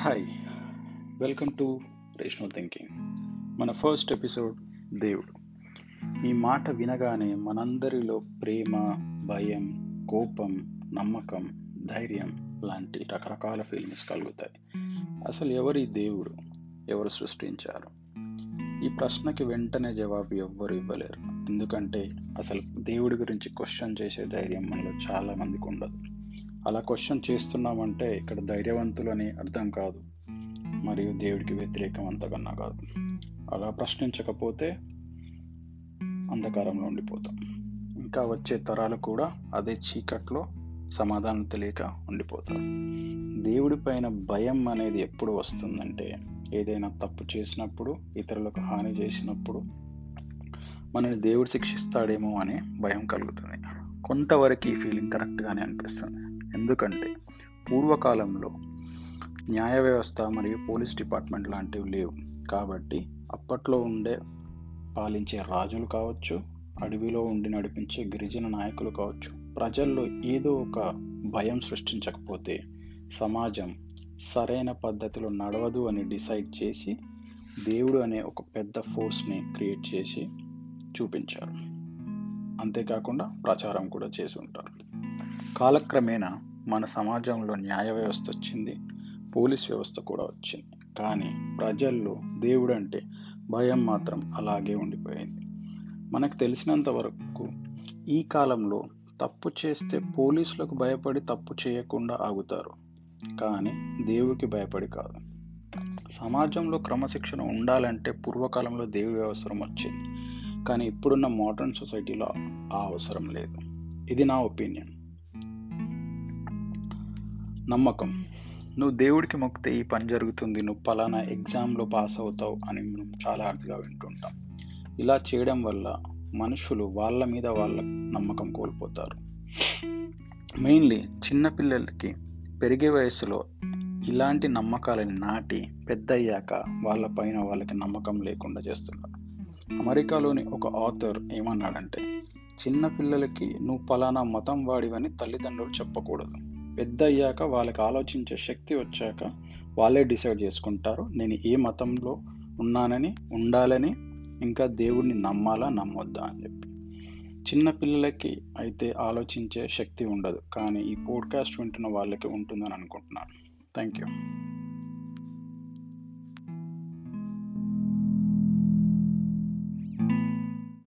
Hi. Welcome to rational thinking. మన first episode దేవుడు. ఈ మాట వినగానే మనందరిలో ప్రేమ భయం కోపం నమ్మకం ధైర్యం లాంటి రకరకాల ఫీలింగ్స్ కలుగుతాయి. అసలు ఎవరి దేవుడు? ఎవరు సృష్టించారు? ఈ ప్రశ్నకి వెంటనే జవాబు ఎవ్వరు ఇవ్వలేరు. ఎందుకంటే అసలు దేవుడి గురించి క్వశ్చన్ చేసే ధైర్యం మనలో చాలా మందికి ఉండదు. అలా క్వశ్చన్ చేస్తున్నామంటే ఇక్కడ ధైర్యవంతులు అని అర్థం కాదు. మరియు దేవుడికి వ్యతిరేకం అంతకన్నా కాదు. అలా ప్రశ్నించకపోతే అంధకారంలో ఉండిపోతాం. ఇంకా వచ్చే తరాలు కూడా అదే చీకట్లో సమాధానం తెలియక ఉండిపోతారు. దేవుడి పైన భయం అనేది ఎప్పుడు వస్తుందంటే ఏదైనా తప్పు చేసినప్పుడు ఇతరులకు హాని చేసినప్పుడు మనని దేవుడు శిక్షిస్తాడేమో అనే భయం కలుగుతుంది. కొంతవరకు ఈ ఫీలింగ్ కరెక్ట్గానే అనిపిస్తుంది. ఎందుకంటే పూర్వకాలంలో న్యాయ వ్యవస్థ మరియు పోలీస్ డిపార్ట్మెంట్ లాంటివి లేవు. కాబట్టి అప్పట్లో ఉండే పాలించే రాజులు కావచ్చు అడవిలో ఉండి నడిపించే గిరిజన నాయకులు కావచ్చు ప్రజల్లో ఏదో ఒక భయం సృష్టించకపోతే సమాజం సరైన పద్ధతిలో నడవదు అని డిసైడ్ చేసి దేవుడు అనే ఒక పెద్ద ఫోర్స్ని క్రియేట్ చేసి చూపించారు. అంతేకాకుండా ప్రచారం కూడా చేసి ఉంటారు. కాలక్రమేణా మన సమాజంలో న్యాయ వ్యవస్థ వచ్చింది పోలీస్ వ్యవస్థ కూడా వచ్చింది. కానీ ప్రజల్లో దేవుడు అంటే భయం మాత్రం అలాగే ఉండిపోయింది. మనకు తెలిసినంత వరకు ఈ కాలంలో తప్పు చేస్తే పోలీసులకు భయపడి తప్పు చేయకుండా ఆగుతారు. కానీ దేవుడికి భయపడి కాదు. సమాజంలో క్రమశిక్షణ ఉండాలంటే పూర్వకాలంలో దేవుడి అవసరం వచ్చింది. కానీ ఇప్పుడున్న మోడర్న్ సొసైటీలో ఆ అవసరం లేదు. ఇది నా ఒపీనియన్. నమ్మకం. నువ్వు దేవుడికి మొక్కితే ఈ పని జరుగుతుంది. నువ్వు పలానా ఎగ్జామ్లో పాస్ అవుతావు అని మనం చాలా అర్థంగా వింటుంటాం. ఇలా చేయడం వల్ల మనుషులు వాళ్ళ మీద వాళ్ళ నమ్మకం కోల్పోతారు. మెయిన్లీ చిన్నపిల్లలకి పెరిగే వయసులో ఇలాంటి నమ్మకాలని నాటి పెద్దయ్యాక వాళ్ళ పైన వాళ్ళకి నమ్మకం లేకుండా చేస్తున్నారు. అమెరికాలోని ఒక ఆథర్ ఏమన్నాడంటే చిన్న పిల్లలకి నువ్వు పలానా మతం వాడివని తల్లిదండ్రులు చెప్పకూడదు. పెద్ద అయ్యాక వాళ్ళకి ఆలోచించే శక్తి వచ్చాక వాళ్ళే డిసైడ్ చేసుకుంటారు. నేను ఏ మతంలో ఉన్నానని ఉండాలని ఇంకా దేవుణ్ణి నమ్మాలా నమ్మొద్దా అని చెప్పి. చిన్నపిల్లలకి అయితే ఆలోచించే శక్తి ఉండదు. కానీ ఈ పోడ్కాస్ట్ వింటున్న వాళ్ళకి ఉంటుందని అనుకుంటున్నాను. Thank you